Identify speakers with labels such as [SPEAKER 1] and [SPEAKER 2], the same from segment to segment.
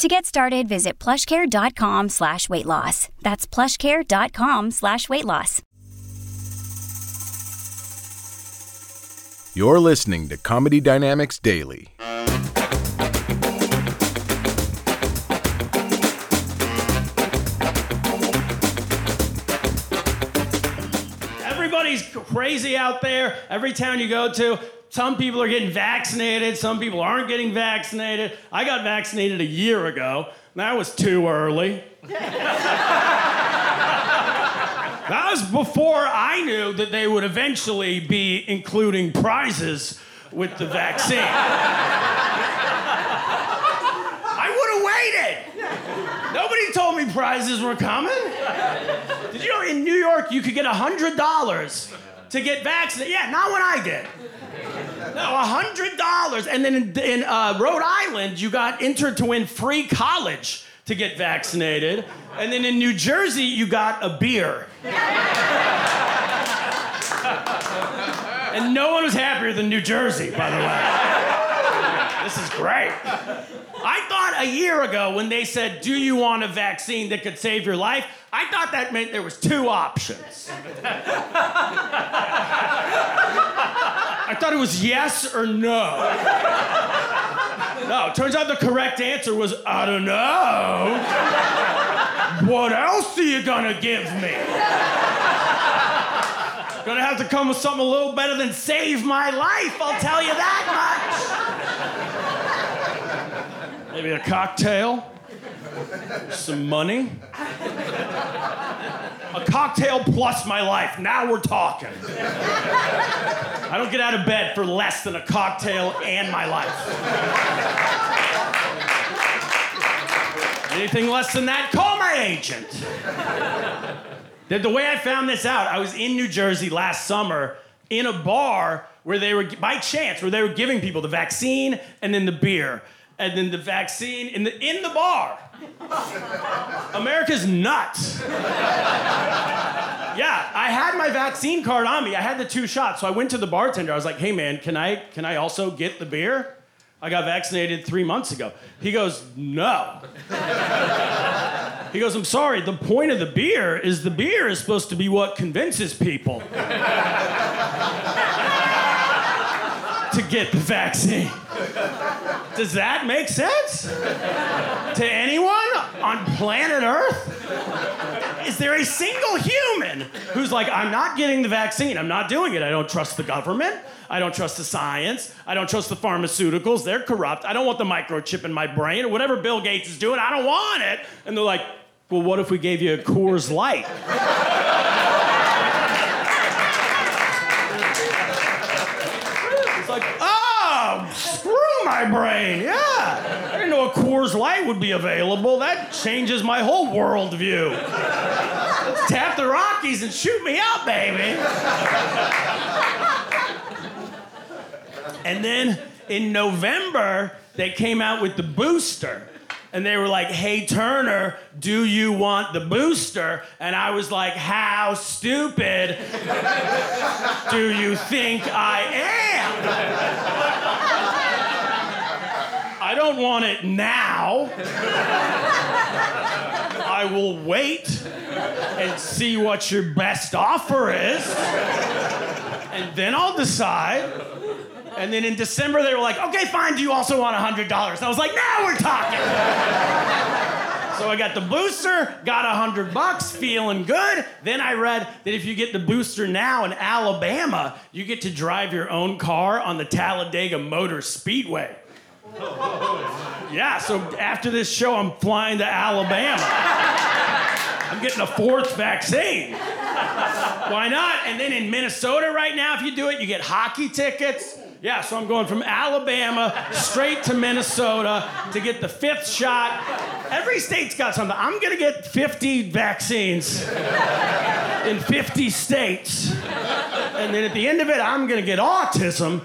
[SPEAKER 1] To get started, visit plushcare.com slash weight loss. That's plushcare.com slash weight loss.
[SPEAKER 2] You're listening to Comedy Dynamics Daily.
[SPEAKER 3] Everybody's crazy out there. Every town you go to, some people are getting vaccinated, some people aren't getting vaccinated. I got vaccinated a year ago. That was too early. that was before I knew that they would eventually be including prizes with the vaccine. I would have waited. Nobody told me prizes were coming. Did you know in New York you could get $100 to get vaccinated? Yeah, not when I did. No, hundred dollars, and then in, in uh, Rhode Island, you got entered to win free college to get vaccinated, and then in New Jersey, you got a beer. and no one was happier than New Jersey, by the way. This is great. I thought a year ago when they said, "Do you want a vaccine that could save your life?" I thought that meant there was two options. I thought it was yes or no. No, turns out the correct answer was I don't know. What else are you gonna give me? Gonna have to come with something a little better than save my life, I'll tell you that much. Maybe a cocktail, some money. A cocktail plus my life. Now we're talking. I don't get out of bed for less than a cocktail and my life. Anything less than that, call my agent. The, the way I found this out, I was in New Jersey last summer in a bar where they were, by chance, where they were giving people the vaccine and then the beer. And then the vaccine in the, in the bar. America's nuts. yeah, I had my vaccine card on me. I had the two shots. So I went to the bartender. I was like, "Hey man, can I can I also get the beer? I got vaccinated 3 months ago." He goes, "No." He goes, "I'm sorry. The point of the beer is the beer is supposed to be what convinces people to get the vaccine." Does that make sense? to anyone on planet Earth? Is there a single human who's like, I'm not getting the vaccine, I'm not doing it, I don't trust the government, I don't trust the science, I don't trust the pharmaceuticals, they're corrupt, I don't want the microchip in my brain, or whatever Bill Gates is doing, I don't want it. And they're like, well, what if we gave you a Coors Light? it's like, oh, screw my brain, yeah. I didn't know a Coors Light would be available. That changes my whole worldview. Tap the Rockies and shoot me up, baby. and then in November, they came out with the booster. And they were like, hey, Turner, do you want the booster? And I was like, how stupid do you think I am? I don't want it now. I will wait and see what your best offer is. And then I'll decide. And then in December, they were like, okay, fine, do you also want $100? And I was like, now we're talking. so I got the booster, got 100 bucks, feeling good. Then I read that if you get the booster now in Alabama, you get to drive your own car on the Talladega Motor Speedway. Yeah, so after this show, I'm flying to Alabama. I'm getting a fourth vaccine. Why not? And then in Minnesota right now, if you do it, you get hockey tickets. Yeah, so I'm going from Alabama straight to Minnesota to get the fifth shot. Every state's got something. I'm gonna get 50 vaccines in 50 states. And then at the end of it, I'm gonna get autism.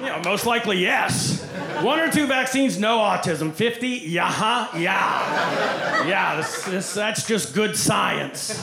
[SPEAKER 3] you know, most likely, yes. One or two vaccines, no autism. 50, yeah, yeah. Yeah, this, this, that's just good science.